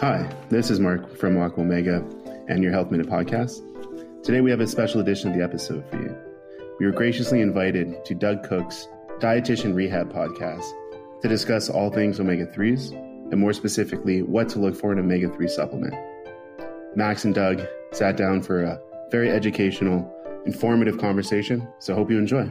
Hi, this is Mark from Aqua Omega and your Health Minute podcast. Today we have a special edition of the episode for you. We were graciously invited to Doug Cook's Dietitian Rehab podcast to discuss all things omega 3s and more specifically, what to look for in omega 3 supplement. Max and Doug sat down for a very educational, informative conversation, so hope you enjoy.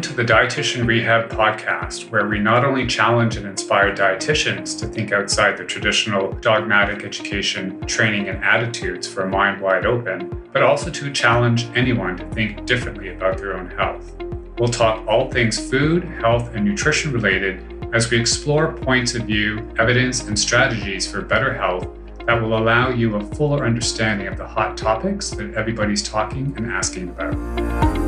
To the Dietitian Rehab Podcast, where we not only challenge and inspire dietitians to think outside the traditional dogmatic education, training, and attitudes for a mind wide open, but also to challenge anyone to think differently about their own health. We'll talk all things food, health, and nutrition related as we explore points of view, evidence, and strategies for better health that will allow you a fuller understanding of the hot topics that everybody's talking and asking about.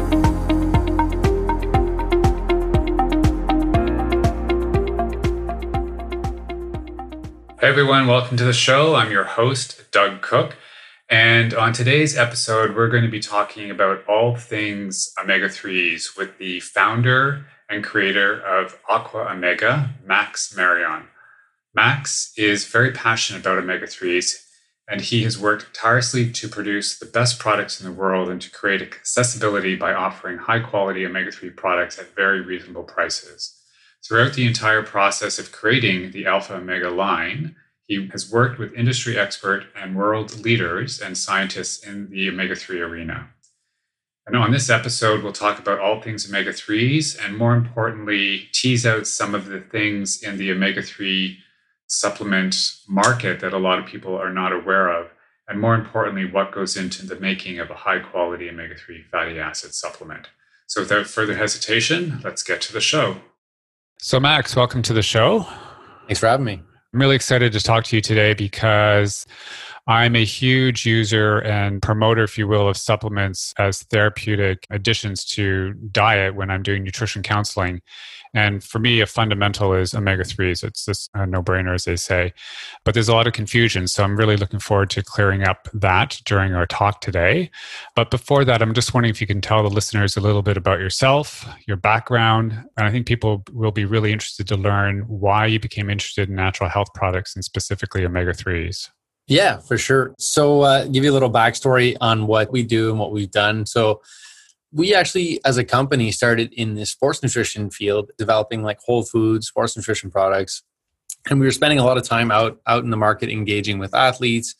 Hey everyone, welcome to the show. I'm your host, Doug Cook. And on today's episode, we're going to be talking about all things omega 3s with the founder and creator of Aqua Omega, Max Marion. Max is very passionate about omega 3s, and he has worked tirelessly to produce the best products in the world and to create accessibility by offering high quality omega 3 products at very reasonable prices. Throughout the entire process of creating the Aqua Omega line, he has worked with industry expert and world leaders and scientists in the omega 3 arena. And on this episode, we'll talk about all things omega 3s and more importantly, tease out some of the things in the omega 3 supplement market that a lot of people are not aware of. And more importantly, what goes into the making of a high quality omega 3 fatty acid supplement. So without further hesitation, let's get to the show. So, Max, welcome to the show. Thanks for having me. I'm really excited to talk to you today because I'm a huge user and promoter, if you will, of supplements as therapeutic additions to diet when I'm doing nutrition counseling. And for me, a fundamental is omega 3s. It's just a no brainer, as they say. But there's a lot of confusion. So I'm really looking forward to clearing up that during our talk today. But before that, I'm just wondering if you can tell the listeners a little bit about yourself, your background. And I think people will be really interested to learn why you became interested in natural health products and specifically omega 3s. Yeah, for sure. So, uh, give you a little backstory on what we do and what we've done. So, we actually as a company started in the sports nutrition field developing like whole foods sports nutrition products. And we were spending a lot of time out out in the market engaging with athletes.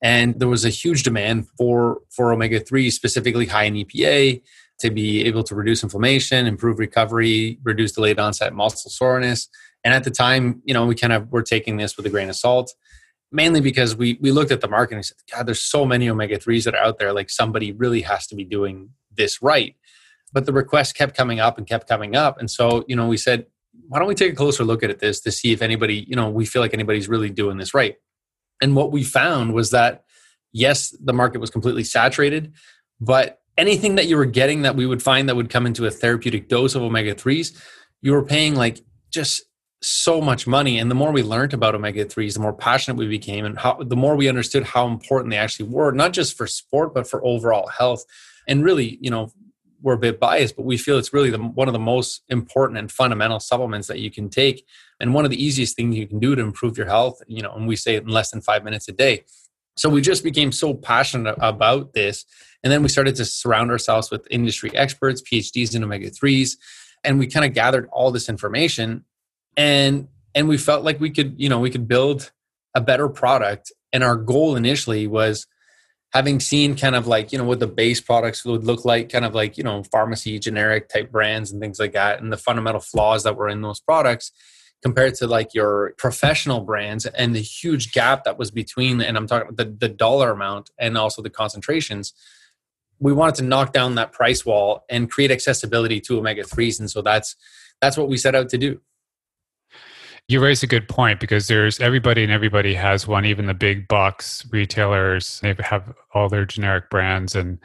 And there was a huge demand for for omega-3 specifically high in epa to be able to reduce inflammation improve recovery reduce delayed onset muscle soreness. And at the time you know we kind of were taking this with a grain of salt mainly because we we looked at the market and said god there's so many omega-3s that are out there. Like somebody really has to be doing this right. But the request kept coming up and kept coming up. And so, you know, we said, why don't we take a closer look at this to see if anybody, you know, we feel like anybody's really doing this right. And what we found was that, yes, the market was completely saturated, but anything that you were getting that we would find that would come into a therapeutic dose of omega 3s, you were paying like just so much money and the more we learned about omega 3s the more passionate we became and how the more we understood how important they actually were not just for sport but for overall health and really you know we're a bit biased but we feel it's really the, one of the most important and fundamental supplements that you can take and one of the easiest things you can do to improve your health you know and we say in less than five minutes a day. So we just became so passionate about this and then we started to surround ourselves with industry experts phds in omega-3s and we kind of gathered all this information and and we felt like we could you know we could build a better product and our goal initially was having seen kind of like you know what the base products would look like kind of like you know pharmacy generic type brands and things like that and the fundamental flaws that were in those products compared to like your professional brands and the huge gap that was between and i'm talking the, the dollar amount and also the concentrations we wanted to knock down that price wall and create accessibility to omega 3s and so that's that's what we set out to do you raise a good point because there's everybody and everybody has one, even the big box retailers, they have all their generic brands. And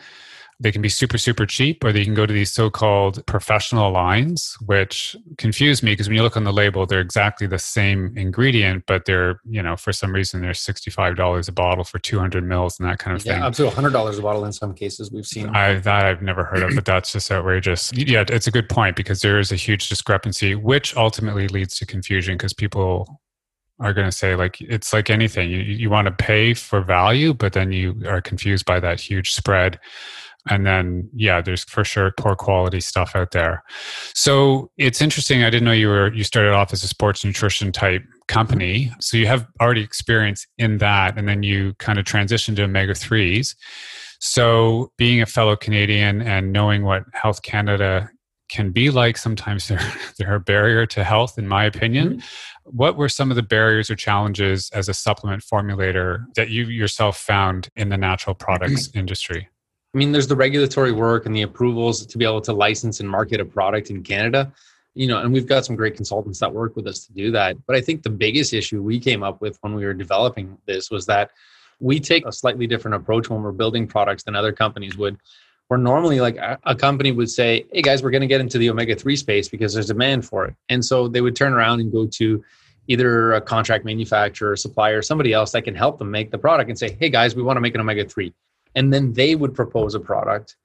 they can be super super cheap or they can go to these so-called professional lines which confuse me because when you look on the label they're exactly the same ingredient but they're you know for some reason they're $65 a bottle for 200 mils and that kind of thing. yeah, thing. up to $100 a bottle in some cases we've seen. I, that i've never heard of but that's just outrageous. Yeah it's a good point because there is a huge discrepancy which ultimately leads to confusion because people are going to say like it's like anything you, you want to pay for value but then you are confused by that huge spread and then yeah there's for sure poor quality stuff out there. So it's interesting i didn't know you were you started off as a sports nutrition type company. So you have already experience in that and then you kind of transitioned to omega 3s so being a fellow canadian and knowing what health canada can be like sometimes they're they're a barrier to health in my opinion. Mm-hmm. what were some of the barriers or challenges as a supplement formulator that you yourself found in the natural products industry i mean there's the regulatory work and the approvals to be able to license and market a product in canada you know and we've got some great consultants that work with us to do that. But i think the biggest issue we came up with when we were developing this was that we take a slightly different approach when we're building products than other companies would where normally like a, company would say hey guys we're going to get into the omega-3 space because there's demand for it. And so they would turn around and go to either a contract manufacturer supplier somebody else that can help them make the product and say hey guys we want to make an omega-3 and then they would propose a product.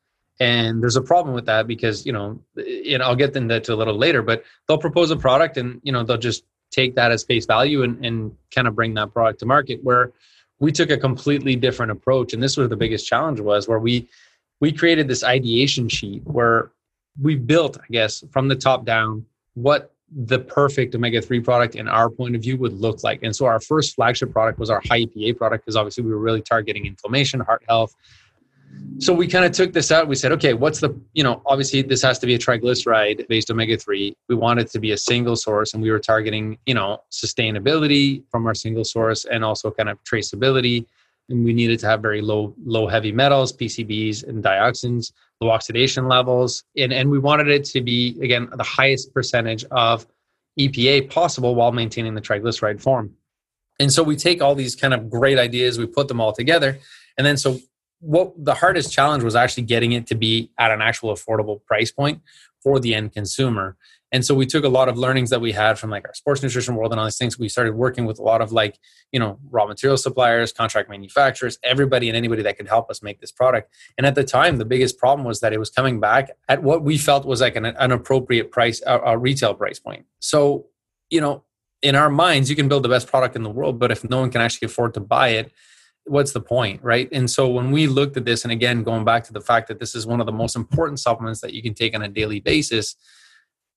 And there's a problem with that because you know know i'll get into that a little later but they'll propose a product and you know they'll just take that as face value and, and kind of bring that product to market where we took a completely different approach. And this was the biggest challenge was where we we created this ideation sheet where we built, I guess, from the top down, what the perfect omega 3 product in our point of view would look like. And so our first flagship product was our high EPA product because obviously we were really targeting inflammation, heart health. So we kind of took this out. We said, okay, what's the, you know, obviously this has to be a triglyceride based omega 3. We want it to be a single source and we were targeting, you know, sustainability from our single source and also kind of traceability and we needed to have very low low heavy metals pcbs and dioxins low oxidation levels and, and we wanted it to be again the highest percentage of epa possible while maintaining the triglyceride form. And so we take all these kind of great ideas we put them all together and then so what the hardest challenge was actually getting it to be at an actual affordable price point for the end consumer and so we took a lot of learnings that we had from like our sports nutrition world and all these things. We started working with a lot of like you know raw material suppliers contract manufacturers everybody and anybody that could help us make this product. And at the time the biggest problem was that it was coming back at what we felt was like an, an appropriate price a, a retail price point. So you know in our minds you can build the best product in the world but if no one can actually afford to buy it what's the point right? And so when we looked at this and again going back to the fact that this is one of the most important supplements that you can take on a daily basis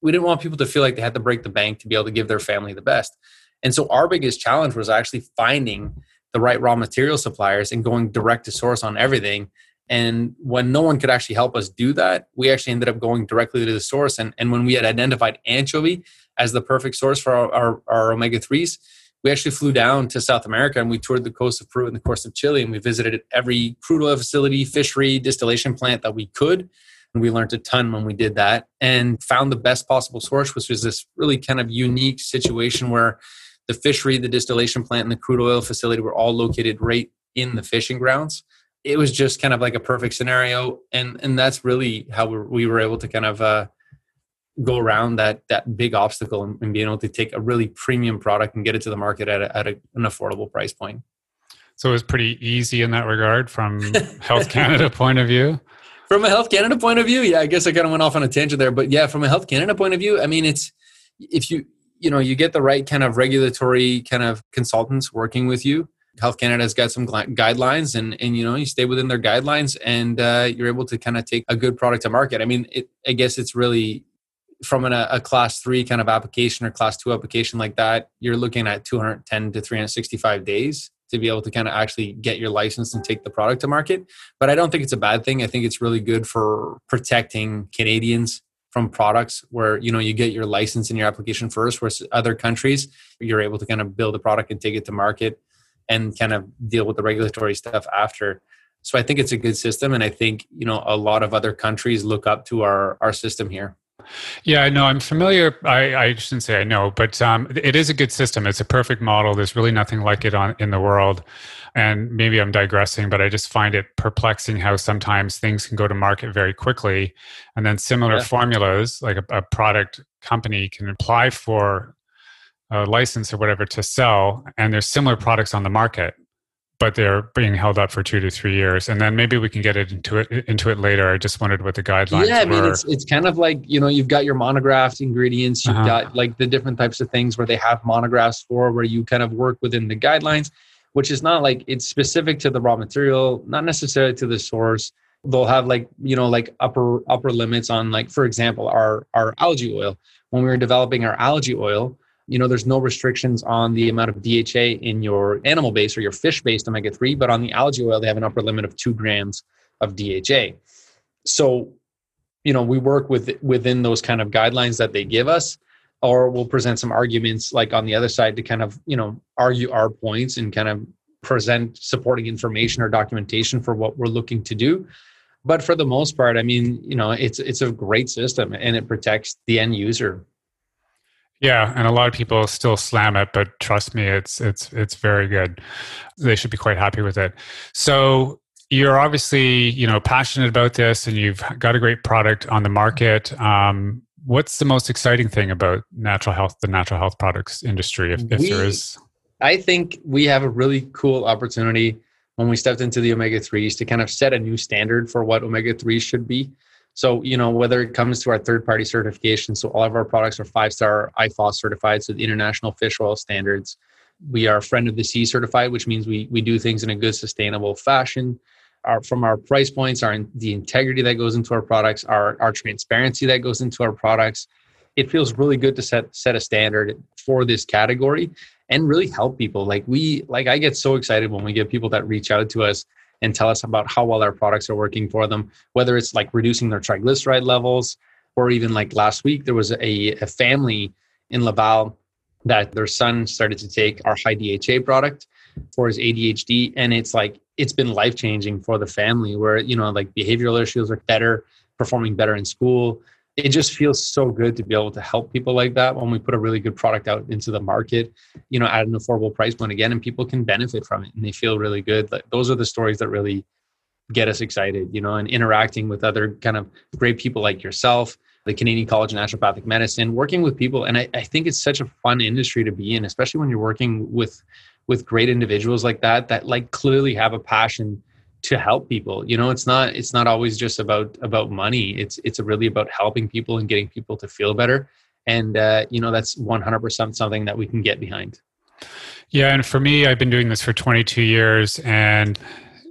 we didn't want people to feel like they had to break the bank to be able to give their family the best. And so our biggest challenge was actually finding the right raw material suppliers and going direct to source on everything. And when no one could actually help us do that, we actually ended up going directly to the source. And, and when we had identified anchovy as the perfect source for our, our, our omega 3s, we actually flew down to South America and we toured the coast of Peru and the coast of Chile. And we visited every crude oil facility, fishery, distillation plant that we could we learned a ton when we did that and found the best possible source, which was this really kind of unique situation where the fishery, the distillation plant, and the crude oil facility were all located right in the fishing grounds. It was just kind of like a perfect scenario, and and that's really how we were able to kind of uh, go around that that big obstacle and, and, being able to take a really premium product and get it to the market at, a, at a, an affordable price point. So it was pretty easy in that regard from Health Canada point of view from a Health Canada point of view, yeah, I guess I kind of went off on a tangent there, but yeah, from a Health Canada point of view, I mean, it's if you you know you get the right kind of regulatory kind of consultants working with you. Health Canada's got some guidelines, and and you know you stay within their guidelines, and uh, you're able to kind of take a good product to market. I mean, it, I guess it's really from an, a class three kind of application or class two application like that, you're looking at 210 to 365 days to be able to kind of actually get your license and take the product to market. But I don't think it's a bad thing. I think it's really good for protecting Canadians from products where you know you get your license in your application first whereas other countries you're able to kind of build a product and take it to market and kind of deal with the regulatory stuff after so i think it's a good system and i think you know a lot of other countries look up to our our system here Yeah, no, I'm familiar. I, I shouldn't say I know, but um, it is a good system. It's a perfect model. There's really nothing like it on in the world. And maybe I'm digressing, but I just find it perplexing how sometimes things can go to market very quickly, and then similar yeah. formulas, like a, a product company, can apply for a license or whatever to sell, and there's similar products on the market but they're being held up for two to three years, and then maybe we can get it into it into it later. I just wondered what the guidelines. Yeah, I mean, were. it's it's kind of like you know you've got your monographed ingredients, you've uh-huh. got like the different types of things where they have monographs for, where you kind of work within the guidelines, which is not like it's specific to the raw material, not necessarily to the source. They'll have like you know like upper upper limits on like for example our our algae oil. When we were developing our algae oil, you know there's no restrictions on the amount of dha in your animal base or your fish based omega-3 but on the algae oil they have an upper limit of two grams of dha so you know we work with within those kind of guidelines that they give us or we'll present some arguments like on the other side to kind of you know argue our points and kind of present supporting information or documentation for what we're looking to do. But for the most part i mean you know it's it's a great system and it protects the end user yeah, and a lot of people still slam it, but trust me, it's it's it's very good. They should be quite happy with it. So you're obviously you know passionate about this, and you've got a great product on the market. Um, what's the most exciting thing about natural health, the natural health products industry, if, if we, there is? I think we have a really cool opportunity when we stepped into the omega threes to kind of set a new standard for what omega threes should be. So, you know, whether it comes to our third party certification, so all of our products are five star IFOS certified, so the International Fish Oil Standards. We are Friend of the Sea certified, which means we, we do things in a good, sustainable fashion. Our, from our price points, our the integrity that goes into our products, our, our transparency that goes into our products, it feels really good to set set a standard for this category and really help people. Like we, like I get so excited when we get people that reach out to us and tell us about how well our products are working for them, whether it's like reducing their triglyceride levels, or even like last week, there was a, a family in Laval that their son started to take our high DHA product for his ADHD. And it's like, it's been life changing for the family where, you know, like behavioral issues are better, performing better in school, it just feels so good to be able to help people like that when we put a really good product out into the market you know at an affordable price point again and people can benefit from it and they feel really good. Like those are the stories that really get us excited you know and interacting with other kind of great people like yourself the canadian college of naturopathic medicine working with people. And I, I think it's such a fun industry to be in especially when you're working with with great individuals like that that like clearly have a passion to help people you know it's not it's not always just about about money. It's it's really about helping people and getting people to feel better. And uh, you know that's 100% something that we can get behind. Yeah and for me i've been doing this for 22 years and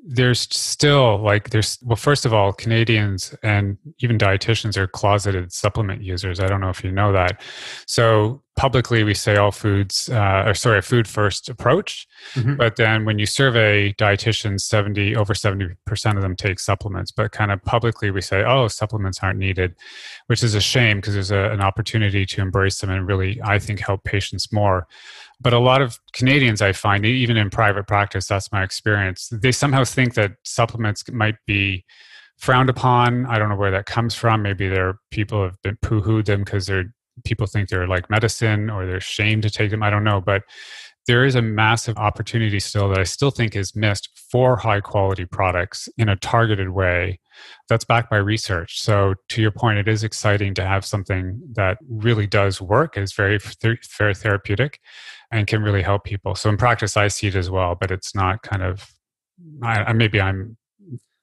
there's still like there's well first of all canadians and even dietitians are closeted supplement users. I don't know if you know that. So publicly we say all foods uh, or sorry a food first approach mm-hmm. but then when you survey dietitians 70 over 70% of them take supplements but kind of publicly we say oh supplements aren't needed which is a shame because there's a, an opportunity to embrace them and really i think help patients more but a lot of Canadians, I find, even in private practice, that's my experience, they somehow think that supplements might be frowned upon. I don't know where that comes from. Maybe there people have been poo hooed them because they're people think they're like medicine or they're ashamed to take them. I don't know. But there is a massive opportunity still that I still think is missed for high quality products in a targeted way that's backed by research. So, to your point, it is exciting to have something that really does work, is very, very therapeutic, and can really help people. So in practice, I see it as well, but it's not kind of. I, maybe I'm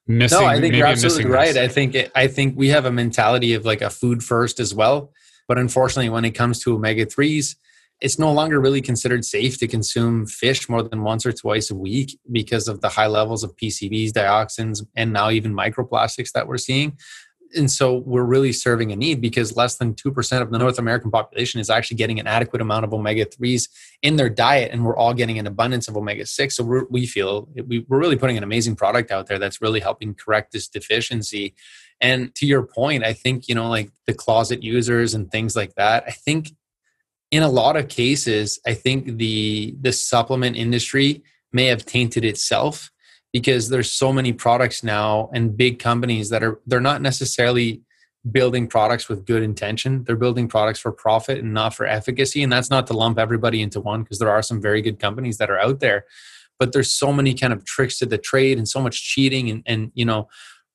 missing. No, I think you're absolutely right. I think it, I think we have a mentality of like a food first as well, but unfortunately, when it comes to omega threes, it's no longer really considered safe to consume fish more than once or twice a week because of the high levels of PCBs, dioxins, and now even microplastics that we're seeing and so we're really serving a need because less than 2% of the North American population is actually getting an adequate amount of omega 3s in their diet, and we're all getting an abundance of omega 6. So we feel we, we're really putting an amazing product out there that's really helping correct this deficiency. And to your point, I think, you know, like the closet users and things like that, I think in a lot of cases, I think the the supplement industry may have tainted itself because there's so many products now and big companies that are they're not necessarily building products with good intention. They're building products for profit and not for efficacy. And that's not to lump everybody into one because there are some very good companies that are out there. But there's so many kind of tricks to the trade and so much cheating and, and you know,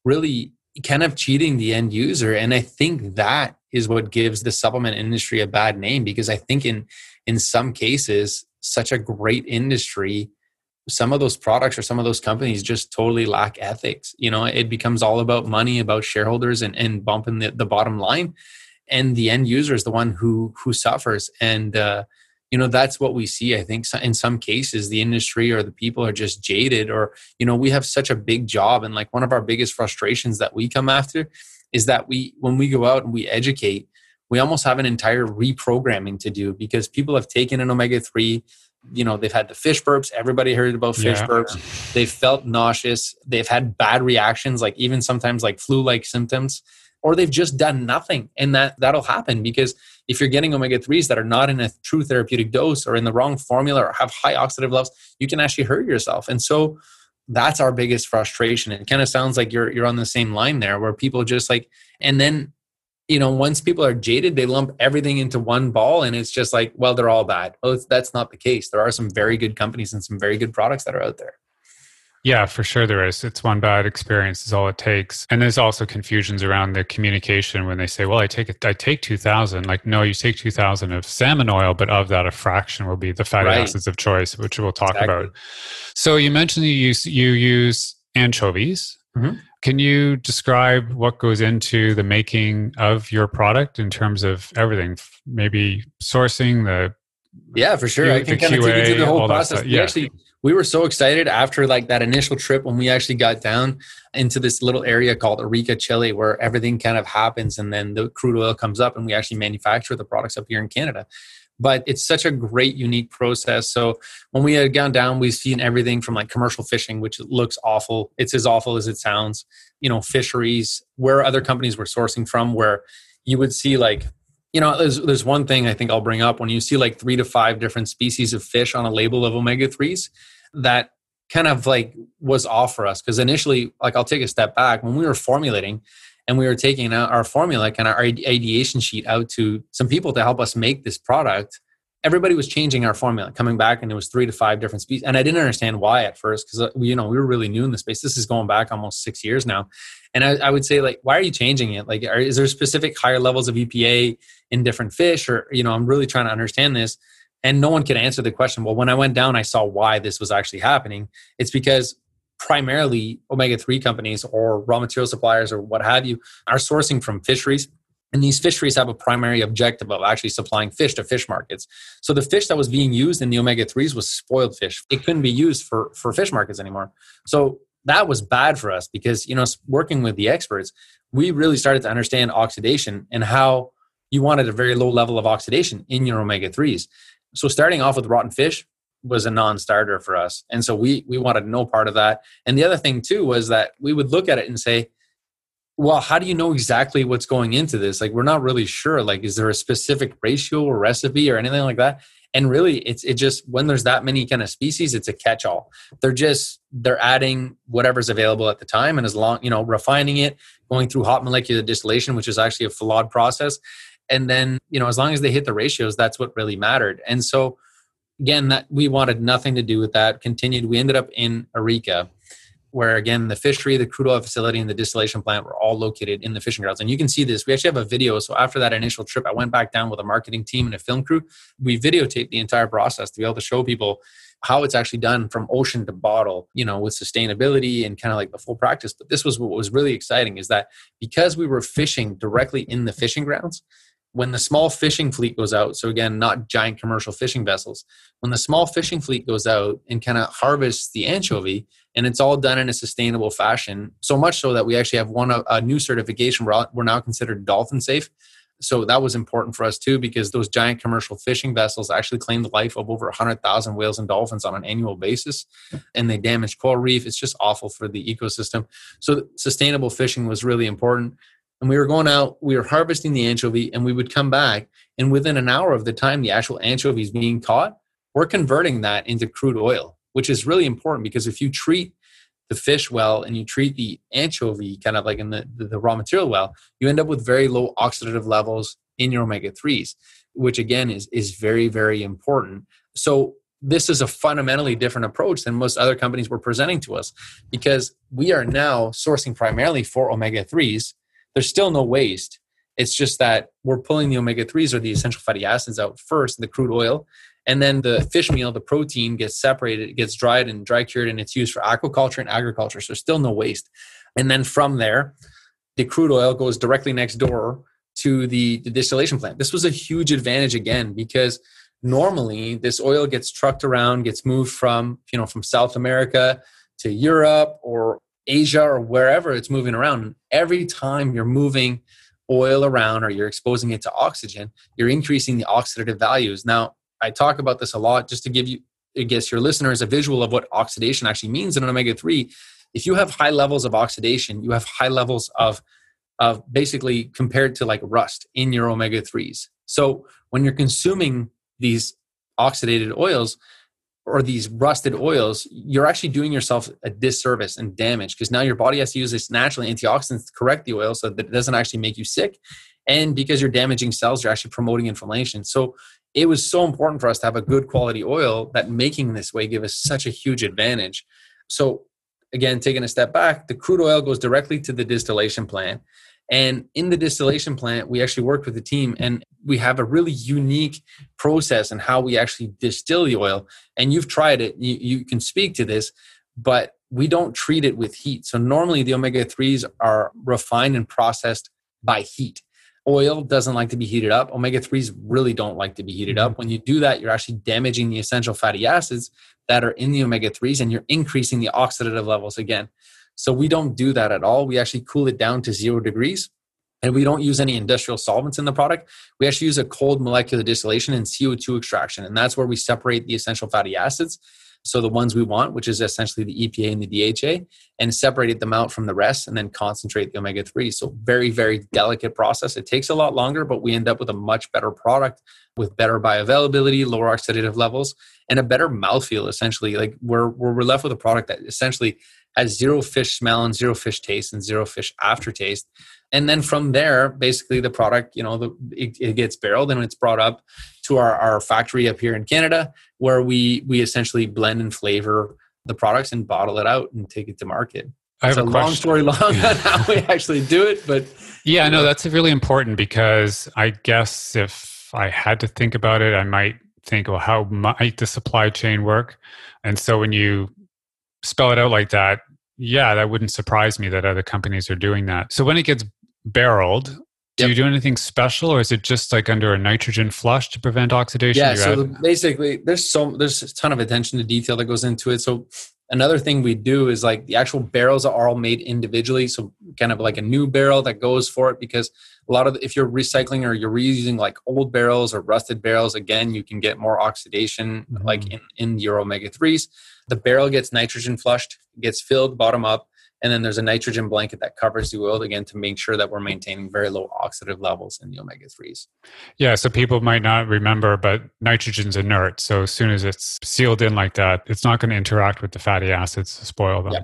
really kind of cheating the end user. And I think that is what gives the supplement industry a bad name because I think in in some cases, such a great industry some of those products or some of those companies just totally lack ethics. You know, it becomes all about money, about shareholders and, and bumping the, the bottom line. And the end user is the one who who suffers. And uh, you know, that's what we see. I think in some cases the industry or the people are just jaded or, you know, we have such a big job. And like one of our biggest frustrations that we come after is that we when we go out and we educate, we almost have an entire reprogramming to do because people have taken an omega 3 you know they've had the fish burps everybody heard about fish yeah. burps they've felt nauseous they've had bad reactions like even sometimes like flu like symptoms or they've just done nothing and that that'll happen because if you're getting omega-3s that are not in a true therapeutic dose or in the wrong formula or have high oxidative levels you can actually hurt yourself and so that's our biggest frustration it kind of sounds like you're you're on the same line there where people just like and then you know, once people are jaded, they lump everything into one ball and it's just like, well, they're all bad. Well, that's not the case. There are some very good companies and some very good products that are out there. Yeah, for sure there is. It's one bad experience is all it takes. And there's also confusions around the communication when they say, "Well, I take it, I take 2000." Like, no, you take 2000 of salmon oil, but of that a fraction will be the fatty right. acids of choice, which we'll talk exactly. about. So you mentioned you use you use anchovies. Mm-hmm. Can you describe what goes into the making of your product in terms of everything? Maybe sourcing the yeah, for sure. I can kind of take you through the whole process. Yeah. Actually we were so excited after like that initial trip when we actually got down into this little area called Arica, Chile, where everything kind of happens and then the crude oil comes up and we actually manufacture the products up here in Canada. But it's such a great unique process. So when we had gone down we've seen everything from like commercial fishing which looks awful. It's as awful as it sounds. You know fisheries where other companies were sourcing from where you would see like you know there's there's one thing i think i'll bring up. When you see like 3 to 5 different species of fish on a label of omega 3s that kind of like was off for us. Because initially like i'll take a step back. When we were formulating and we were taking our formula kind of our ideation sheet out to some people to help us make this product everybody was changing our formula coming back and it was three to five different species. And i didn't understand why at first because uh, you know we were really new in the space. This is going back almost six years now. And i, I would say like why are you changing it? Like are, is there specific higher levels of epa in different fish? Or you know i'm really trying to understand this. And no one could answer the question well when i went down i saw why this was actually happening. It's because primarily omega 3 companies or raw material suppliers or what have you are sourcing from fisheries. And these fisheries have a primary objective of actually supplying fish to fish markets. So the fish that was being used in the omega 3s was spoiled fish. It couldn't be used for, for fish markets anymore. So that was bad for us because, you know, working with the experts, we really started to understand oxidation and how you wanted a very low level of oxidation in your omega 3s. So starting off with rotten fish, was a non-starter for us and so we we wanted no part of that and the other thing too was that we would look at it and say well how do you know exactly what's going into this? Like we're not really sure. Like is there a specific ratio or recipe or anything like that? And really it's it just when there's that many kind of species it's a catch-all. They're just they're adding whatever's available at the time and as long you know refining it going through hot molecular distillation which is actually a flawed process. And then you know as long as they hit the ratios that's what really mattered. And so again, that we wanted nothing to do with that. Continued. We ended up in Arica, where again the fishery, the crude oil facility, and the distillation plant were all located in the fishing grounds. And you can see this. We actually have a video. So after that initial trip, I went back down with a marketing team and a film crew. We videotaped the entire process to be able to show people how it's actually done from ocean to bottle, you know, with sustainability and kind of like the full practice. But this was what was really exciting is that because we were fishing directly in the fishing grounds, when the small fishing fleet goes out, so again, not giant commercial fishing vessels, when the small fishing fleet goes out and kind of harvests the anchovy, and it's all done in a sustainable fashion, so much so that we actually have one a new certification. We're, we're now considered dolphin safe. So that was important for us too, because those giant commercial fishing vessels actually claim the life of over 100,000 whales and dolphins on an annual basis, and they damage coral reef. It's just awful for the ecosystem. So sustainable fishing was really important and we were going out, we were harvesting the anchovy, and we would come back. And within an hour of the time the actual anchovy is being caught, we're converting that into crude oil, which is really important because if you treat the fish well and you treat the anchovy kind of like in the, the, the raw material well, you end up with very low oxidative levels in your omega 3s, which again is, is very, very important. So this is a fundamentally different approach than most other companies were presenting to us because we are now sourcing primarily for omega 3s. There's still no waste. It's just that we're pulling the omega 3s or the essential fatty acids out first, in the crude oil, and then the fish meal, the protein gets separated, it gets dried and dry cured, and it's used for aquaculture and agriculture. So still no waste. And then from there, the crude oil goes directly next door to the, the distillation plant. This was a huge advantage again because normally this oil gets trucked around, gets moved from you know from South America to Europe or Asia or wherever it's moving around. Every time you're moving oil around or you're exposing it to oxygen, you're increasing the oxidative values. Now, I talk about this a lot just to give you, I guess, your listeners a visual of what oxidation actually means in an omega 3. If you have high levels of oxidation, you have high levels of, of basically compared to like rust in your omega 3s. So when you're consuming these oxidated oils, or these rusted oils, you're actually doing yourself a disservice and damage because now your body has to use this naturally antioxidants to correct the oil so that it doesn't actually make you sick. And because you're damaging cells, you're actually promoting inflammation. So it was so important for us to have a good quality oil that making this way gave us such a huge advantage. So, again, taking a step back, the crude oil goes directly to the distillation plant. And in the distillation plant, we actually worked with the team and we have a really unique process and how we actually distill the oil. And you've tried it, you, you can speak to this, but we don't treat it with heat. So normally the omega 3s are refined and processed by heat oil doesn't like to be heated up. Omega 3s really don't like to be heated up. Mm-hmm. When you do that, you're actually damaging the essential fatty acids that are in the omega 3s and you're increasing the oxidative levels again. So we don't do that at all. We actually cool it down to zero degrees and we don't use any industrial solvents in the product. We actually use a cold molecular distillation and CO2 extraction. And that's where we separate the essential fatty acids so the ones we want, which is essentially the EPA and the DHA, and separated them out from the rest and then concentrate the omega 3. So very, very delicate process. It takes a lot longer, but we end up with a much better product with better bioavailability, lower oxidative levels, and a better mouthfeel, essentially. Like we're, we're left with a product that essentially has zero fish smell and zero fish taste and zero fish aftertaste and then from there basically the product you know the, it, it, gets barreled and it's brought up to our, our factory up here in canada where we we essentially blend and flavor the products and bottle it out and take it to market. I have it's a, a long story long on how we actually do it but yeah no that's really important because i guess if i had to think about it i might think well how might the supply chain work? And so when you spell it out like that yeah, that wouldn't surprise me that other companies are doing that. So when it gets barreled do yep. you do anything special or is it just like under a nitrogen flush to prevent oxidation yeah so basically there's so there's a ton of attention to detail that goes into it so another thing we do is like the actual barrels are all made individually so kind of like a new barrel that goes for it because a lot of if you're recycling or you're reusing like old barrels or rusted barrels again you can get more oxidation mm-hmm. like in, in your omega 3s the barrel gets nitrogen flushed gets filled bottom up and then there's a nitrogen blanket that covers the oil again to make sure that we're maintaining very low oxidative levels in the omega 3s. Yeah, so people might not remember, but nitrogen's inert. So as soon as it's sealed in like that, it's not going to interact with the fatty acids to spoil them. Yeah,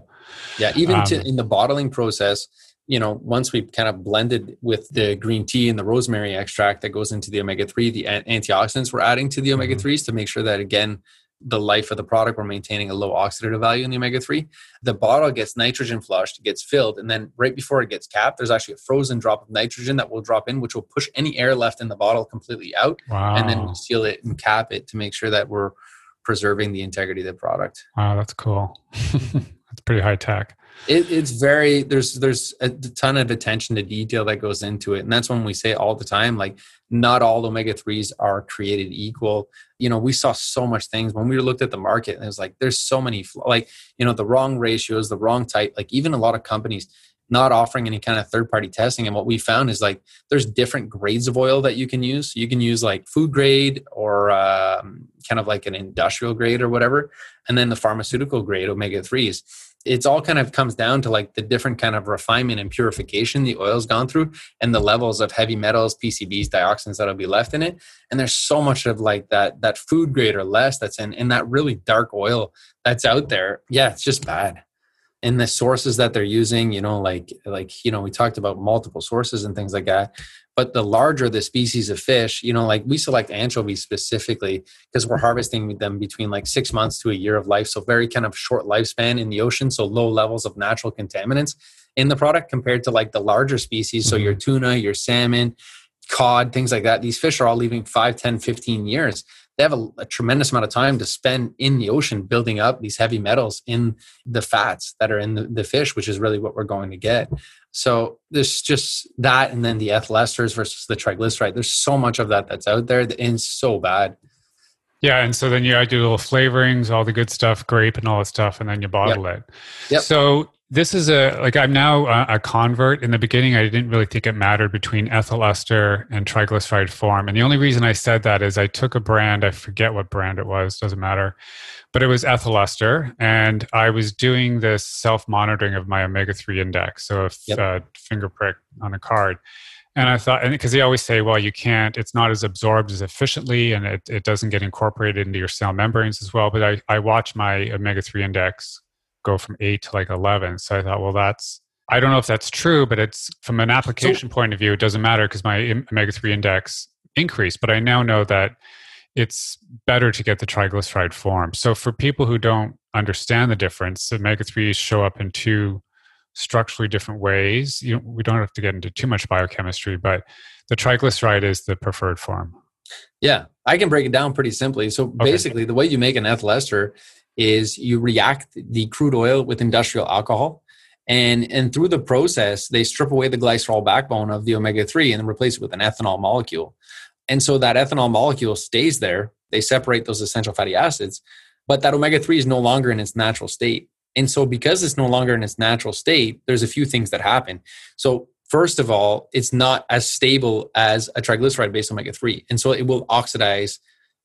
yeah even um, to, in the bottling process, you know, once we've kind of blended with the green tea and the rosemary extract that goes into the omega 3, the antioxidants we're adding to the omega 3s mm-hmm. to make sure that, again, the life of the product. We're maintaining a low oxidative value in the omega 3. The bottle gets nitrogen flushed, gets filled, and then right before it gets capped, there's actually a frozen drop of nitrogen that will drop in, which will push any air left in the bottle completely out. Wow. And then we seal it and cap it to make sure that we're preserving the integrity of the product. Wow, that's cool. that's pretty high tech. It, it's very there's there's a ton of attention to detail that goes into it, and that's when we say all the time like not all omega 3s are created equal. You know we saw so much things when we looked at the market and it was like there's so many like you know the wrong ratios the wrong type like even a lot of companies not offering any kind of third party testing. And what we found is like there's different grades of oil that you can use. You can use like food grade or um, kind of like an industrial grade or whatever and then the pharmaceutical grade omega 3s it's all kind of comes down to like the different kind of refinement and purification the oil's gone through and the levels of heavy metals pcbs dioxins that'll be left in it. And there's so much of like that that food grade or less that's in in that really dark oil that's out there. Yeah it's just bad. And the sources that they're using you know like like you know we talked about multiple sources and things like that but the larger the species of fish you know like we select anchovies specifically because we're harvesting them between like six months to a year of life so very kind of short lifespan in the ocean so low levels of natural contaminants in the product compared to like the larger species so your mm-hmm. tuna your salmon cod things like that these fish are all leaving 5 10 15 years they have a, a, tremendous amount of time to spend in the ocean building up these heavy metals in the fats that are in the, the fish, which is really what we're going to get. So there's just that, and then the ethyl esters versus the triglyceride. There's so much of that that's out there, and so bad. Yeah, and so then you add your little flavorings, all the good stuff, grape and all that stuff, and then you bottle yep. it. Yep. So this is a like i'm now a, a, convert. In the beginning i didn't really think it mattered between ethyl ester and triglyceride form. And the only reason i said that is i took a brand i forget what brand it was doesn't matter. But it was ethyl ester and i was doing this self-monitoring of my omega-3 index so a yep. uh, finger prick on a card. And i thought and because they always say well you can't it's not as absorbed as efficiently and it, it doesn't get incorporated into your cell membranes as well. But i, I watch my omega-3 index go from eight to like 11. So I thought, well, that's, I don't know if that's true, but it's from an application so, point of view, it doesn't matter because my omega 3 index increased. But I now know that it's better to get the triglyceride form. So for people who don't understand the difference, omega 3s show up in two structurally different ways. You, we don't have to get into too much biochemistry, but the triglyceride is the preferred form. Yeah, I can break it down pretty simply. So okay. basically, the way you make an ethyl ester is you react the crude oil with industrial alcohol. And and through the process they strip away the glycerol backbone of the omega-3 and replace it with an ethanol molecule. And so that ethanol molecule stays there. They separate those essential fatty acids but that omega-3 is no longer in its natural state. And so because it's no longer in its natural state there's a few things that happen. So first of all it's not as stable as a triglyceride based omega-3 and so it will oxidize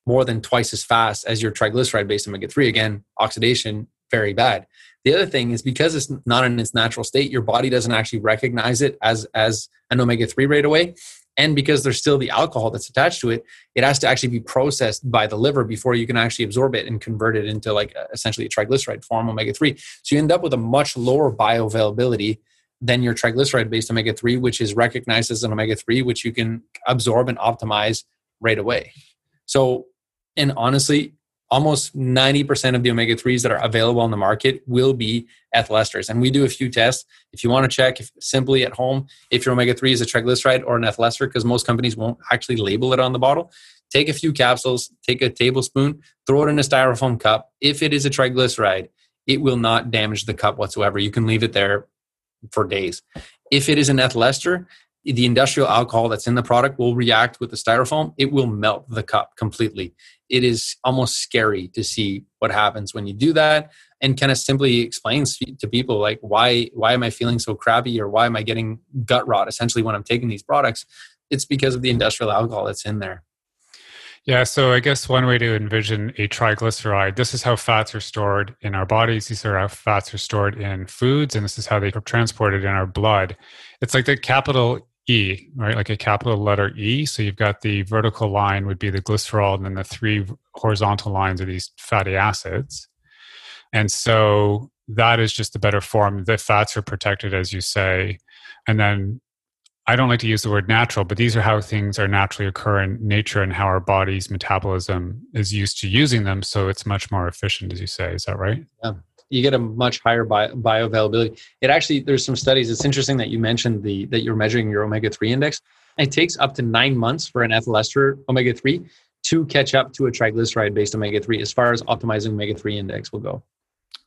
more than twice as fast as your triglyceride based omega 3. Again, oxidation, very bad. The other thing is because it's not in its natural state, your body doesn't actually recognize it as, as an omega 3 right away. And because there's still the alcohol that's attached to it, it has to actually be processed by the liver before you can actually absorb it and convert it into like uh, essentially a triglyceride form omega 3. So you end up with a much lower bioavailability than your triglyceride based omega 3, which is recognized as an omega 3, which you can absorb and optimize right away. So and honestly, almost 90% of the omega 3s that are available on the market will be ethyl esters. And we do a few tests. If you want to check if, simply at home if your omega 3 is a triglyceride or an ethyl ester, because most companies won't actually label it on the bottle, take a few capsules, take a tablespoon, throw it in a styrofoam cup. If it is a triglyceride, it will not damage the cup whatsoever. You can leave it there for days. If it is an ethyl ester, the industrial alcohol that's in the product will react with the styrofoam. It will melt the cup completely. It is almost scary to see what happens when you do that and kind of simply explains to people like why why am I feeling so crappy or why am I getting gut rot essentially when I'm taking these products? It's because of the industrial alcohol that's in there. Yeah, so I guess one way to envision a triglyceride, this is how fats are stored in our bodies. These are how fats are stored in foods, and this is how they are transported in our blood. It's like the capital E, right? Like a capital letter E. So you've got the vertical line would be the glycerol, and then the three horizontal lines are these fatty acids. And so that is just the better form. The fats are protected, as you say. And then I don't like to use the word natural, but these are how things are naturally occur in nature and how our body's metabolism is used to using them. So it's much more efficient, as you say. Is that right? Yeah you get a much higher bio, bioavailability. It actually there's some studies. It's interesting that you mentioned the that you're measuring your omega three index. It takes up to nine months for an ethyl ester omega three to catch up to a triglyceride based omega three as far as optimizing omega three index will go.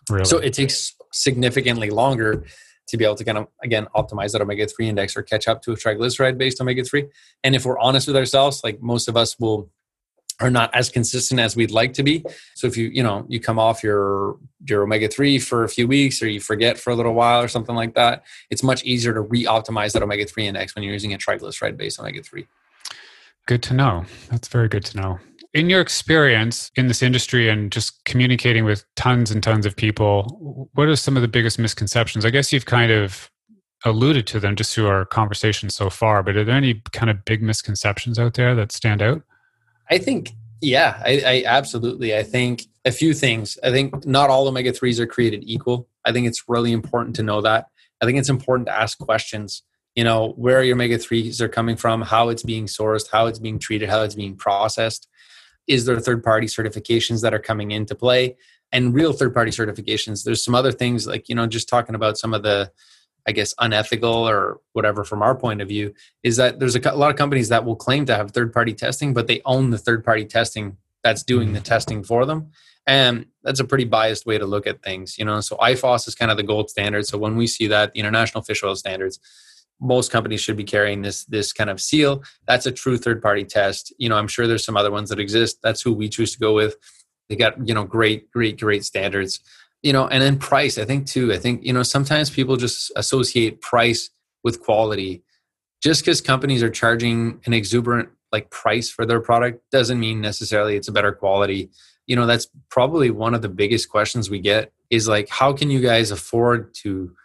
Really? So it takes significantly longer to be able to kind of again optimize that omega three index or catch up to a triglyceride based omega three. And if we're honest with ourselves, like most of us will are not as consistent as we'd like to be. So if you, you know, you come off your your omega 3 for a few weeks or you forget for a little while or something like that, it's much easier to re-optimize that omega 3 index when you're using a triglyceride based omega 3. Good to know. That's very good to know. In your experience in this industry and just communicating with tons and tons of people, what are some of the biggest misconceptions? I guess you've kind of alluded to them just through our conversation so far, but are there any kind of big misconceptions out there that stand out? I think Yeah, I, I absolutely. I think a few things. I think not all omega 3s are created equal. I think it's really important to know that. I think it's important to ask questions. You know, where your omega 3s are coming from, how it's being sourced, how it's being treated, how it's being processed. Is there third party certifications that are coming into play? And real third party certifications. There's some other things like, you know, just talking about some of the I guess, unethical or whatever from our point of view is that there's a, a lot of companies that will claim to have third party testing, but they own the third party testing that's doing the mm-hmm. testing for them. And that's a pretty biased way to look at things, you know. So IFOS is kind of the gold standard. So when we see that, the International Fish Oil Standards, most companies should be carrying this this kind of seal. That's a true third party test. You know, I'm sure there's some other ones that exist. That's who we choose to go with. They got you know great, great, great standards you know and then price i think too. I think you know sometimes people just associate price with quality. Just because companies are charging an exuberant like price for their product doesn't mean necessarily it's a better quality. You know that's probably one of the biggest questions we get is like how can you guys afford to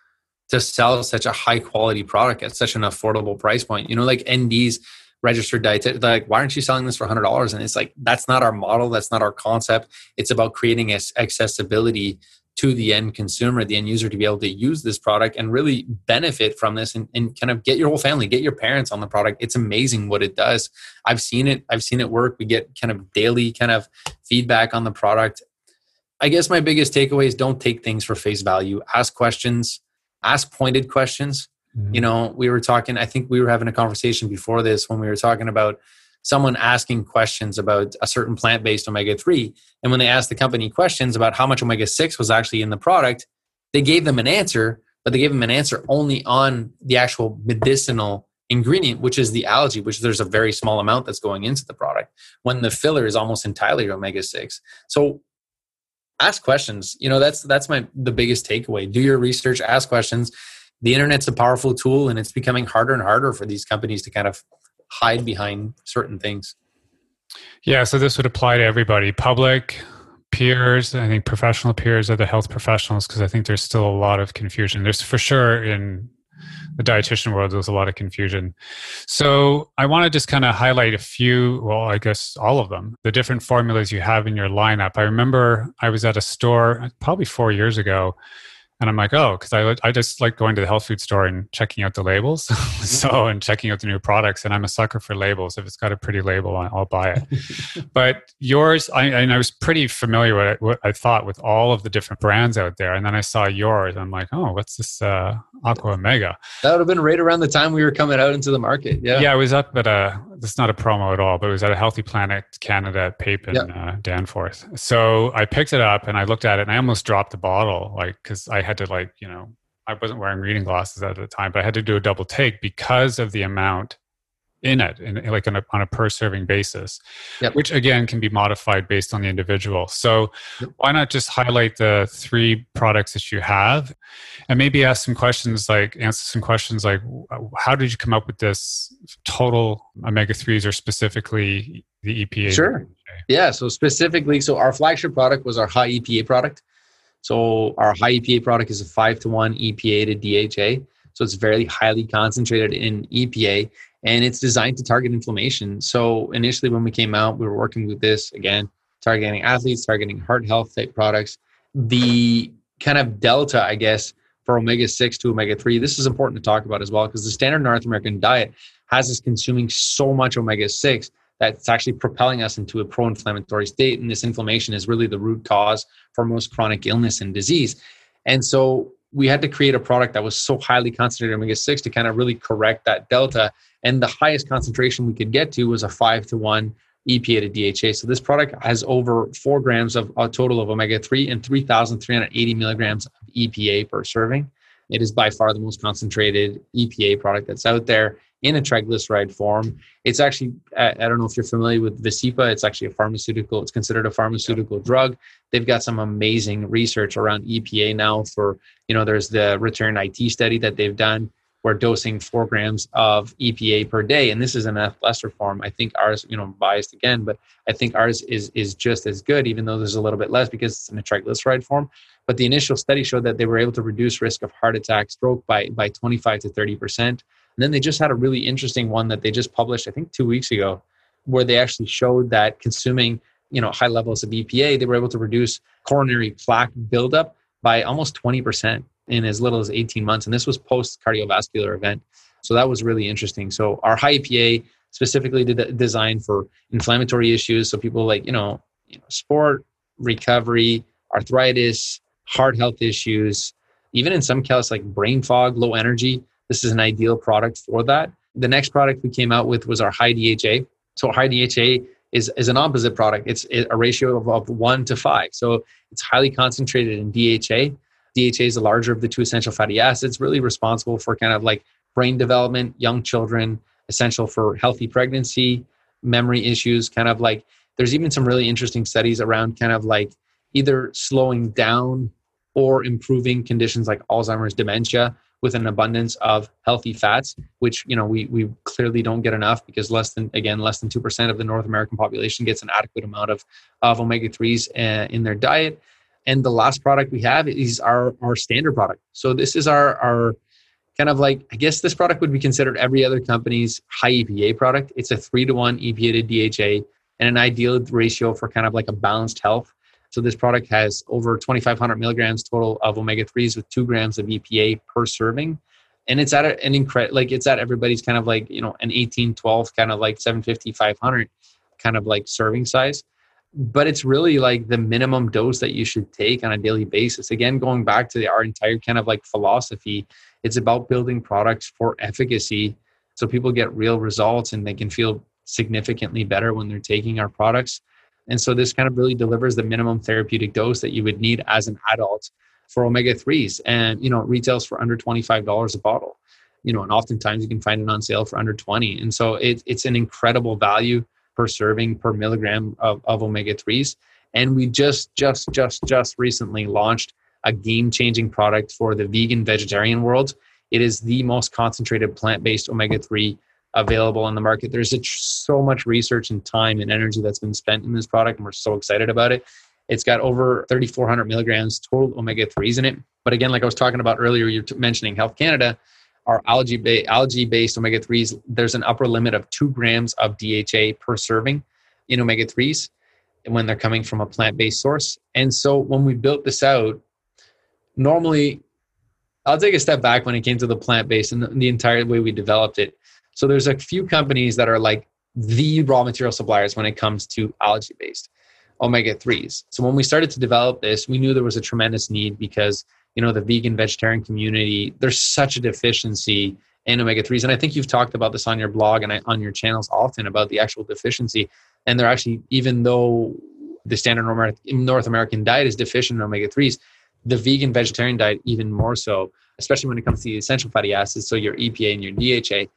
to sell such a high quality product at such an affordable price point? You know like nd's registered dietitian like why aren't you selling this for $100 and it's like that's not our model. That's not our concept. It's about creating accessibility to the end consumer, the end user to be able to use this product and really benefit from this and, and kind of get your whole family, get your parents on the product. It's amazing what it does. I've seen it, I've seen it work. We get kind of daily kind of feedback on the product. I guess my biggest takeaway is don't take things for face value. Ask questions, ask pointed questions. Mm-hmm. You know, we were talking, I think we were having a conversation before this when we were talking about someone asking questions about a certain plant based omega 3. And when they asked the company questions about how much omega 6 was actually in the product, they gave them an answer, but they gave them an answer only on the actual medicinal ingredient, which is the algae, which there's a very small amount that's going into the product, when the filler is almost entirely omega 6. So ask questions. You know, that's that's my the biggest takeaway. Do your research, ask questions. The internet's a powerful tool and it's becoming harder and harder for these companies to kind of hide behind certain things. Yeah, so this would apply to everybody public, peers, I think professional peers, are the health professionals, because I think there's still a lot of confusion. There's for sure in the dietitian world, there's a lot of confusion. So I want to just kind of highlight a few, well, I guess all of them, the different formulas you have in your lineup. I remember I was at a store probably four years ago and I'm like, oh, because I I just like going to the health food store and checking out the labels, mm-hmm. so and checking out the new products. And I'm a sucker for labels. If it's got a pretty label, I'll buy it. but yours, I and I was pretty familiar with what I thought with all of the different brands out there. And then I saw yours. I'm like, oh, what's this uh, Aqua Omega? That would have been right around the time we were coming out into the market. Yeah, yeah. I was up at a. It's not a promo at all, but it was at a Healthy Planet Canada at Pape in uh, Danforth. So I picked it up and I looked at it and I almost dropped the bottle, like because I had to like you know I wasn't wearing reading glasses at the time, but I had to do a double take because of the amount in it, in, like on a, on a per serving basis, yep. which again can be modified based on the individual. So yep. why not just highlight the three products that you have, and maybe ask some questions like answer some questions like uh, how did you come up with this total omega threes or specifically the EPA? Sure. Yeah. So specifically, so our flagship product was our high EPA product. So our high EPA product is a five to one EPA to DHA. So it's very highly concentrated in EPA and it's designed to target inflammation. So initially when we came out, we were working with this again, targeting athletes, targeting heart health type products. The kind of delta, I guess, for omega 6 to omega 3, this is important to talk about as well because the standard North American diet has us consuming so much omega 6 that's actually propelling us into a pro inflammatory state. And this inflammation is really the root cause for most chronic illness and disease. And so we had to create a product that was so highly concentrated omega 6 to kind of really correct that delta. And the highest concentration we could get to was a five to one EPA to DHA. So this product has over four grams of a total of omega 3 and 3,380 milligrams of EPA per serving. It is by far the most concentrated EPA product that's out there in a triglyceride form. It's actually, I don't know if you're familiar with Vascepa, it's actually a pharmaceutical, it's considered a pharmaceutical drug. They've got some amazing research around EPA now for, you know, there's the REDUCE-IT study that they've done where dosing four grams of EPA per day, and this is an lesser form. I think ours, you know, biased again, but I think ours is is just as good, even though there's a little bit less because it's in a triglyceride form. But the initial study showed that they were able to reduce risk of heart attack, stroke by by 25 to 30 percent and then they just had a really interesting one that they just published, I think two weeks ago, where they actually showed that consuming you know high levels of EPA, they were able to reduce coronary plaque buildup by almost 20% in as little as 18 months. And this was post cardiovascular event. So that was really interesting. So our high EPA specifically designed for inflammatory issues. So people like, you know, you know, sport, recovery, arthritis, heart health issues, even in some cases like brain fog, low energy. This is an ideal product for that. The next product we came out with was our high DHA. So high DHA is, is an opposite product. It's a ratio of, of one to five. So it's highly concentrated in DHA. DHA is the larger of the two essential fatty acids, really responsible for kind of like brain development, young children, essential for healthy pregnancy, memory issues, kind of like there's even some really interesting studies around kind of like either slowing down or improving conditions like Alzheimer's dementia with an abundance of healthy fats, which you know we we clearly don't get enough because less than again less than two percent of the North American population gets an adequate amount of of omega threes uh, in their diet. And the last product we have is our our standard product. So this is our our kind of like I guess this product would be considered every other company's high EPA product. It's a three to one EPA to DHA and an ideal ratio for kind of like a balanced health. So this product has over 2,500 milligrams total of omega threes with two grams of EPA per serving, and it's at an incredible like it's at everybody's kind of like you know an 18, 12 kind of like 750, 500 kind of like serving size. But it's really like the minimum dose that you should take on a daily basis. Again, going back to the, our entire kind of like philosophy, it's about building products for efficacy so people get real results and they can feel significantly better when they're taking our products and so this kind of really delivers the minimum therapeutic dose that you would need as an adult for omega 3s. And, you know, it retails for under $25 a bottle. You know, and oftentimes you can find it on sale for under 20. And so it, it's an incredible value per serving per milligram of, of omega 3s. And we just, just, just, just recently launched a game changing product for the vegan vegetarian world. It is the most concentrated plant based omega 3 available on the market. There's so much research and time and energy that's been spent in this product, and we're so excited about it. It's got over 3,400 milligrams total omega 3s in it. But again, like I was talking about earlier, you're mentioning Health Canada, our algae ba- algae based omega 3s, there's an upper limit of two grams of DHA per serving in omega 3s when they're coming from a plant based source. And so when we built this out, normally I'll take a step back when it came to the plant based and the, the entire way we developed it. So there's a few companies that are like the raw material suppliers when it comes to algae based omega 3s. So when we started to develop this, we knew there was a tremendous need because, you know, the vegan vegetarian community, there's such a deficiency in omega 3s. And I think you've talked about this on your blog and on your channels often about the actual deficiency. And they're actually, even though the standard North American diet is deficient in omega 3s, the vegan vegetarian diet even more so, especially when it comes to the essential fatty acids, so your EPA and your DHA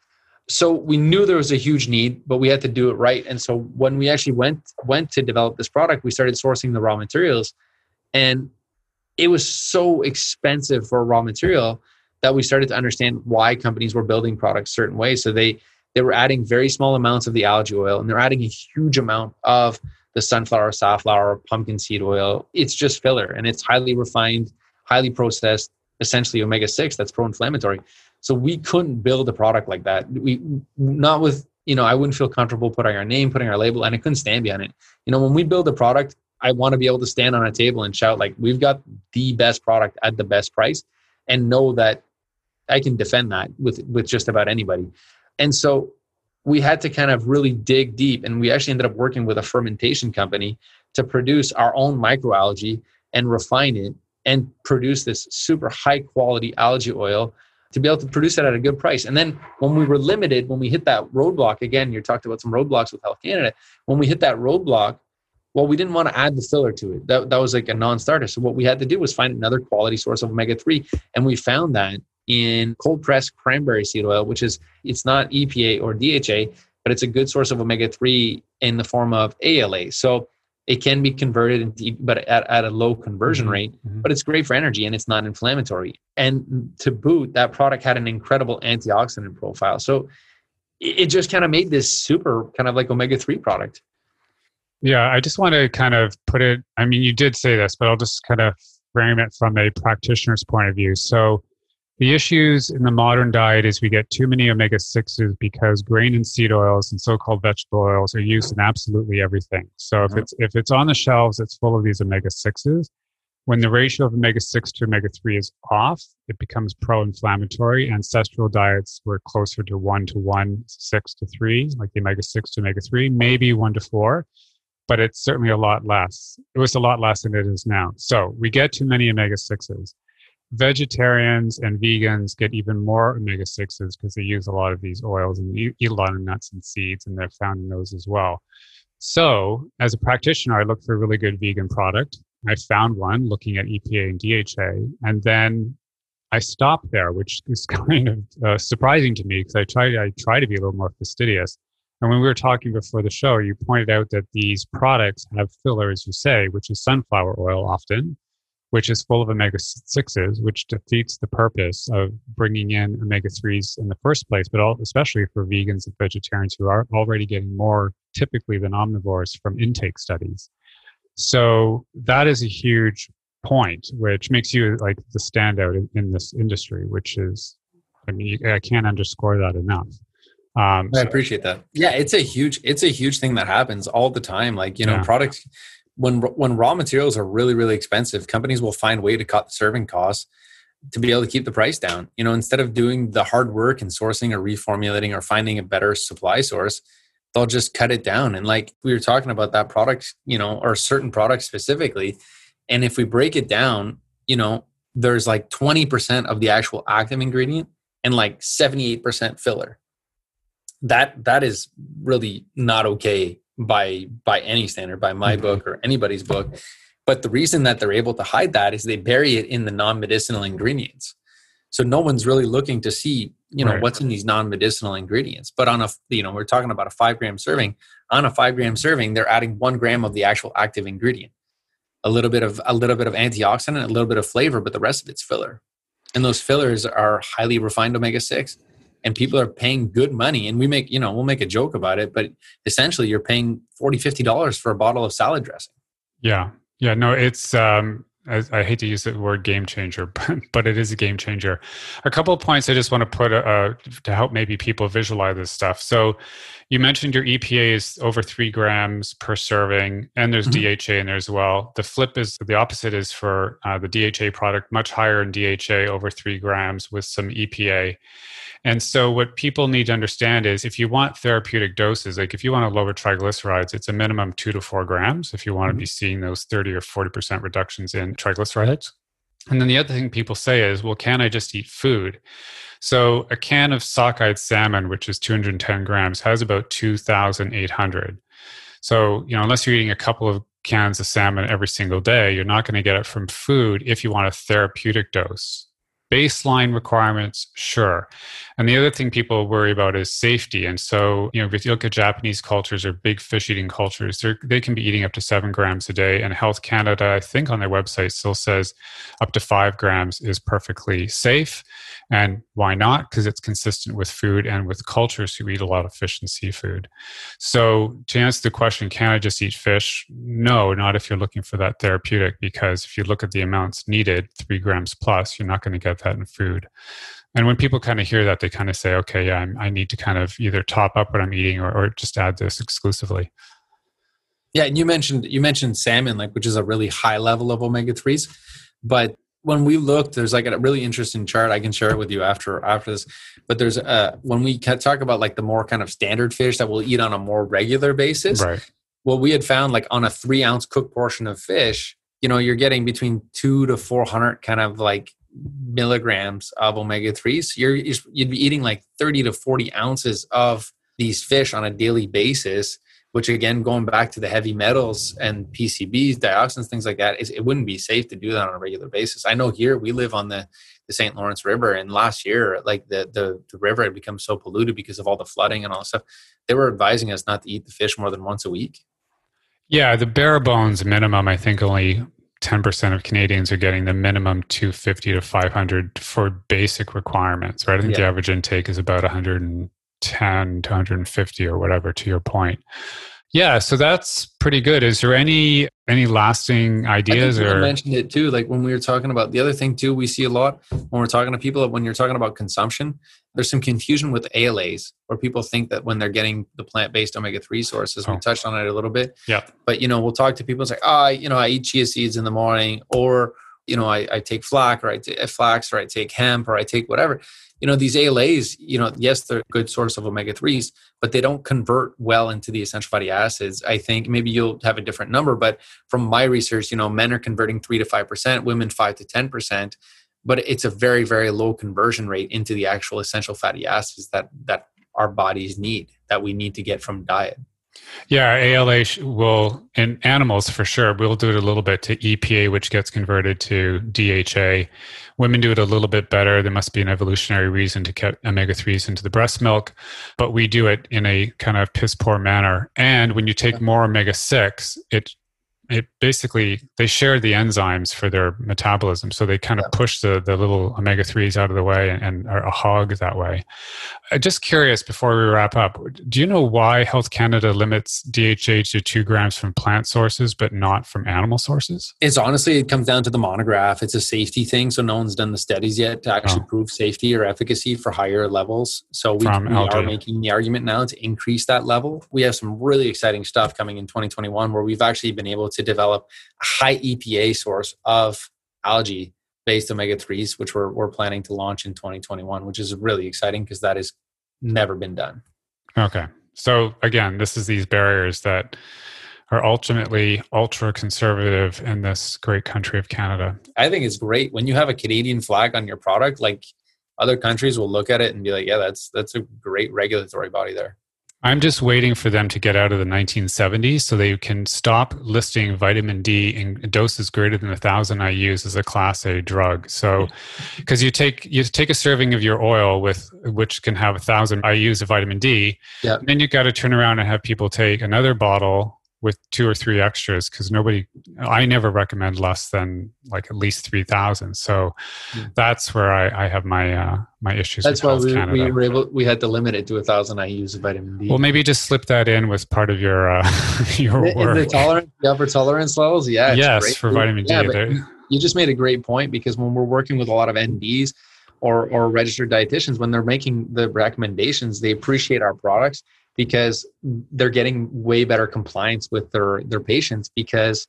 so we knew there was a huge need but we had to do it right. And so when we actually went went to develop this product we started sourcing the raw materials. And it was so expensive for raw material that we started to understand why companies were building products certain ways. So they they were adding very small amounts of the algae oil and they're adding a huge amount of the sunflower safflower pumpkin seed oil. It's just filler and it's highly refined highly processed essentially omega-6 that's pro-inflammatory so we couldn't build a product like that. We not with you know I wouldn't feel comfortable putting our name, putting our label, and I couldn't stand behind it. You know, when we build a product, I want to be able to stand on a table and shout like we've got the best product at the best price, and know that I can defend that with with just about anybody. And so we had to kind of really dig deep, and we actually ended up working with a fermentation company to produce our own microalgae and refine it and produce this super high quality algae oil to be able to produce that at a good price. And then when we were limited, when we hit that roadblock, again, you talked about some roadblocks with Health Canada. When we hit that roadblock, well, we didn't want to add the filler to it. That, that was like a non-starter. So what we had to do was find another quality source of omega-3. And we found that in cold pressed cranberry seed oil, which is it's not EPA or DHA, but it's a good source of omega-3 in the form of ALA. So it can be converted into, but at, at a low conversion mm-hmm. rate mm-hmm. but it's great for energy and it's not inflammatory and to boot that product had an incredible antioxidant profile so it just kind of made this super kind of like omega-3 product yeah i just want to kind of put it i mean you did say this but i'll just kind of frame it from a practitioner's point of view so The issues in the modern diet is we get too many omega 6s because grain and seed oils and so-called vegetable oils are used in absolutely everything. So if it's if it's on the shelves, it's full of these omega 6s. When the ratio of omega 6 to omega 3 is off, it becomes pro inflammatory. Ancestral diets were closer to 1 to 1, 6 to 3, like the omega 6 to omega 3, maybe 1 to 4, but it's certainly a lot less. It was a lot less than it is now. So we get too many omega 6s. Vegetarians and vegans get even more omega 6s because they use a lot of these oils and eat a lot of nuts and seeds, and they're found in those as well. So, as a practitioner, I look for a really good vegan product I found one looking at EPA and DHA, and then I stopped there, which is kind of uh, surprising to me because I try I try to be a little more fastidious. And when we were talking before the show, you pointed out that these products have filler, as you say, which is sunflower oil often, which is full of omega 6s, which defeats the purpose of bringing in omega 3s in the first place, but all, especially for vegans and vegetarians who are already getting more typically than omnivores from intake studies. So that is a huge point, which makes you like the standout in, in this industry, which is, I mean, I can't underscore that enough. Um, I appreciate that. Yeah, it's a huge, it's a huge thing that happens all the time. Like you know, yeah. products when when raw materials are really really expensive, companies will find way to cut the serving costs to be able to keep the price down. You know, instead of doing the hard work and sourcing or reformulating or finding a better supply source, they'll just cut it down. And like we were talking about that product, you know, or certain products specifically. And if we break it down, you know, there's like 20% of the actual active ingredient and like 78% filler. That that is really not okay by by any standard, by my mm-hmm. book or anybody's book. But the reason that they're able to hide that is they bury it in the non-medicinal ingredients. So no one's really looking to see, you know, right. what's in these non-medicinal ingredients. But on a, you know, we're talking about a five gram serving. On a five gram serving, they're adding one gram of the actual active ingredient, a little bit of a little bit of antioxidant, a little bit of flavor, but the rest of it's filler. And those fillers are highly refined omega six, and people are paying good money. And we make, you know, we'll make a joke about it, but essentially, you're paying 40 50 dollars for a bottle of salad dressing. Yeah, yeah, no, it's um, I, I, hate to use the word game changer, but, but it is a game changer. A couple of points I just want to put uh, to help maybe people visualize this stuff. So, you mentioned your EPA is over three grams per serving, and there's mm-hmm. DHA in there as well. The flip is the opposite is for uh, the DHA product, much higher in DHA, over three grams with some EPA. And so, what people need to understand is if you want therapeutic doses, like if you want to lower triglycerides, it's a minimum two to four grams if you want mm-hmm. to be seeing those 30 or 40% reductions in triglycerides. And then the other thing people say is, well, can I just eat food? So, a can of sockeye salmon, which is 210 grams, has about 2,800. So, you know, unless you're eating a couple of cans of salmon every single day, you're not going to get it from food if you want a therapeutic dose baseline requirements sure and the other thing people worry about is safety and so you know if you look at japanese cultures or big fish eating cultures they can be eating up to seven grams a day and health canada i think on their website still says up to five grams is perfectly safe and why not? Because it's consistent with food and with cultures who eat a lot of fish and seafood. So, to answer the question, can I just eat fish? No, not if you're looking for that therapeutic, because if you look at the amounts needed, three grams plus, you're not going to get that in food. And when people kind of hear that, they kind of say, okay, yeah, I'm, i need to kind of either top up what I'm eating or, or just add this exclusively. Yeah, and you mentioned you mentioned salmon, like which is a really high level of omega threes, but when we looked, there's like a really interesting chart. I can share it with you after after this. But there's uh when we talk about like the more kind of standard fish that we'll eat on a more regular basis. Right. Well, we had found like on a three ounce cooked portion of fish, you know, you're getting between two to four hundred kind of like milligrams of omega threes. You're you'd be eating like thirty to forty ounces of these fish on a daily basis which again going back to the heavy metals and pcbs dioxins things like that it wouldn't be safe to do that on a regular basis i know here we live on the the st lawrence river and last year like the, the the river had become so polluted because of all the flooding and all that stuff they were advising us not to eat the fish more than once a week yeah the bare bones minimum i think only 10% of Canadians are getting the minimum 250 to 500 for basic requirements, right? I think yeah. the average intake is about 100 10 to 150 or whatever to your point Yeah, so that's pretty good. Is there any any lasting ideas I or mentioned it too? Like when we were talking about the other thing too, we see a lot when we're talking to people when you're talking about consumption. There's some confusion with ALAs, where people think that when they're getting the plant-based omega-3 sources, Oh. we touched on it a little bit. Yeah. But you know, we'll talk to people. It's like, ah, you know, I eat chia seeds in the morning, or you know, I, I take flax, or I take flax, or I take hemp, or I take whatever. You know, these ALAs, you know, yes, they're a good source of omega threes, but they don't convert well into the essential fatty acids. I think maybe you'll have a different number, but from my research, you know, men are converting three to five percent, women five to ten percent, but it's a very, very low conversion rate into the actual essential fatty acids that that our bodies need, that we need to get from diet. Yeah, ALA will in animals for sure. We'll do it a little bit to EPA, which gets converted to DHA. Women do it a little bit better. There must be an evolutionary reason to get omega threes into the breast milk, but we do it in a kind of piss poor manner. And when you take more omega six, it it basically they share the enzymes for their metabolism, so they kind of push the the little omega threes out of the way and, and are a hog that way. Uh, just curious before we wrap up, do you know why Health Canada limits DHA to two grams from plant sources but not from animal sources? It's honestly, it comes down to the monograph. It's a safety thing. So no one's done the studies yet to actually Oh. prove safety or efficacy for higher levels. So we, we are making the argument now to increase that level. We have some really exciting stuff coming in 2021 where we've actually been able to develop a high EPA source of algae based omega 3s, which we're, we're planning to launch in 2021, which is really exciting because that has never been done. Okay. So again, this is these barriers that are ultimately ultra conservative in this great country of Canada. I think it's great when you have a Canadian flag on your product. Like other countries will look at it and be like, "Yeah, that's that's a great regulatory body there." I'm just waiting for them to get out of the 1970s so they can stop listing vitamin D in doses greater than a thousand IU's as a class A drug. So, because you take you take a serving of your oil with which can have a thousand IU's of vitamin D, and then you got to turn around and have people take another bottle with two or three extras because nobody i never recommend less than like at least 3000 so Hmm. that's where i, I have my uh, my issues That's why we, we were able we had to limit it to a thousand IU's of vitamin D. well maybe just slip that in with part of your uh, your the, work the tolerance, the upper tolerance levels, yeah, yes for vitamin Yeah, d you- you just made a great point because when we're working with a lot of NDs or or registered dietitians, when they're making the recommendations, they appreciate our products because they're getting way better compliance with their their patients because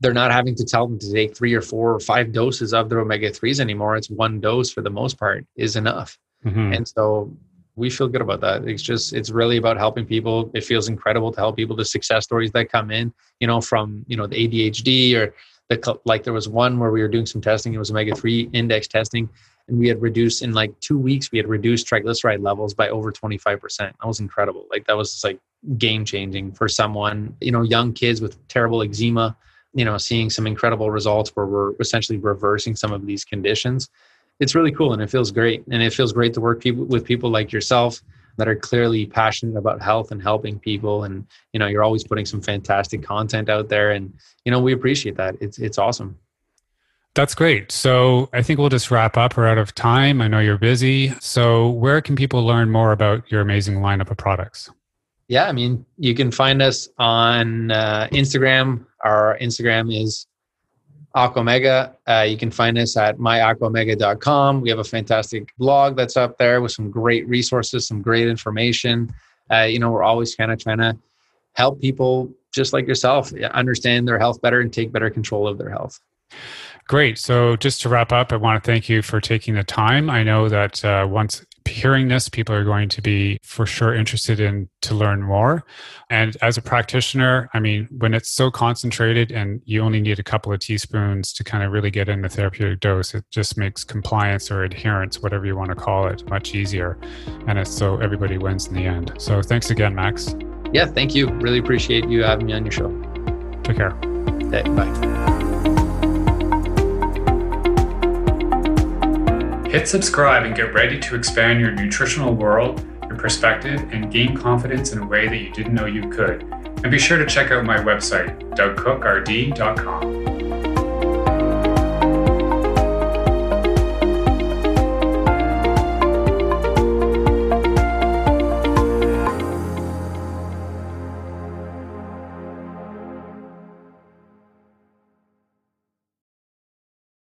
they're not having to tell them to take three or four or five doses of their omega threes anymore. It's one dose for the most part is enough. Mhm. And so we feel good about that. It's just it's really about helping people. It feels incredible to help people. The success stories that come in, you know, from you know the ADHD or the like. There was one where we were doing some testing. It was omega three index testing, and we had reduced in like two weeks. We had reduced triglyceride levels by over twenty five percent. That was incredible. Like that was just like game changing for someone. You know, young kids with terrible eczema. You know, seeing some incredible results where we're essentially reversing some of these conditions it's really cool and it feels great and it feels great to work people with people like yourself that are clearly passionate about health and helping people and you know you're always putting some fantastic content out there and you know we appreciate that it's it's awesome that's great so i think we'll just wrap up we're out of time i know you're busy so where can people learn more about your amazing lineup of products yeah i mean you can find us on uh, instagram our instagram is Aqua Omega. Uh, you can find us at myaquaomega.com. We have a fantastic blog that's up there with some great resources, some great information. Uh, you know, we're always kind of trying to help people just like yourself understand their health better and take better control of their health. Great. So, just to wrap up, I want to thank you for taking the time. I know that uh, once hearing this, people are going to be for sure interested in to learn more. And as a practitioner, I mean, when it's so concentrated and you only need a couple of teaspoons to kind of really get in the therapeutic dose, it just makes compliance or adherence, whatever you want to call it, much easier. And it's so everybody wins in the end. So, thanks again, Max. Yeah, thank you. Really appreciate you having me on your show. Take care. Okay, bye. Hit subscribe and get ready to expand your nutritional world, your perspective, and gain confidence in a way that you didn't know you could. And be sure to check out my website, dougcookrd.com.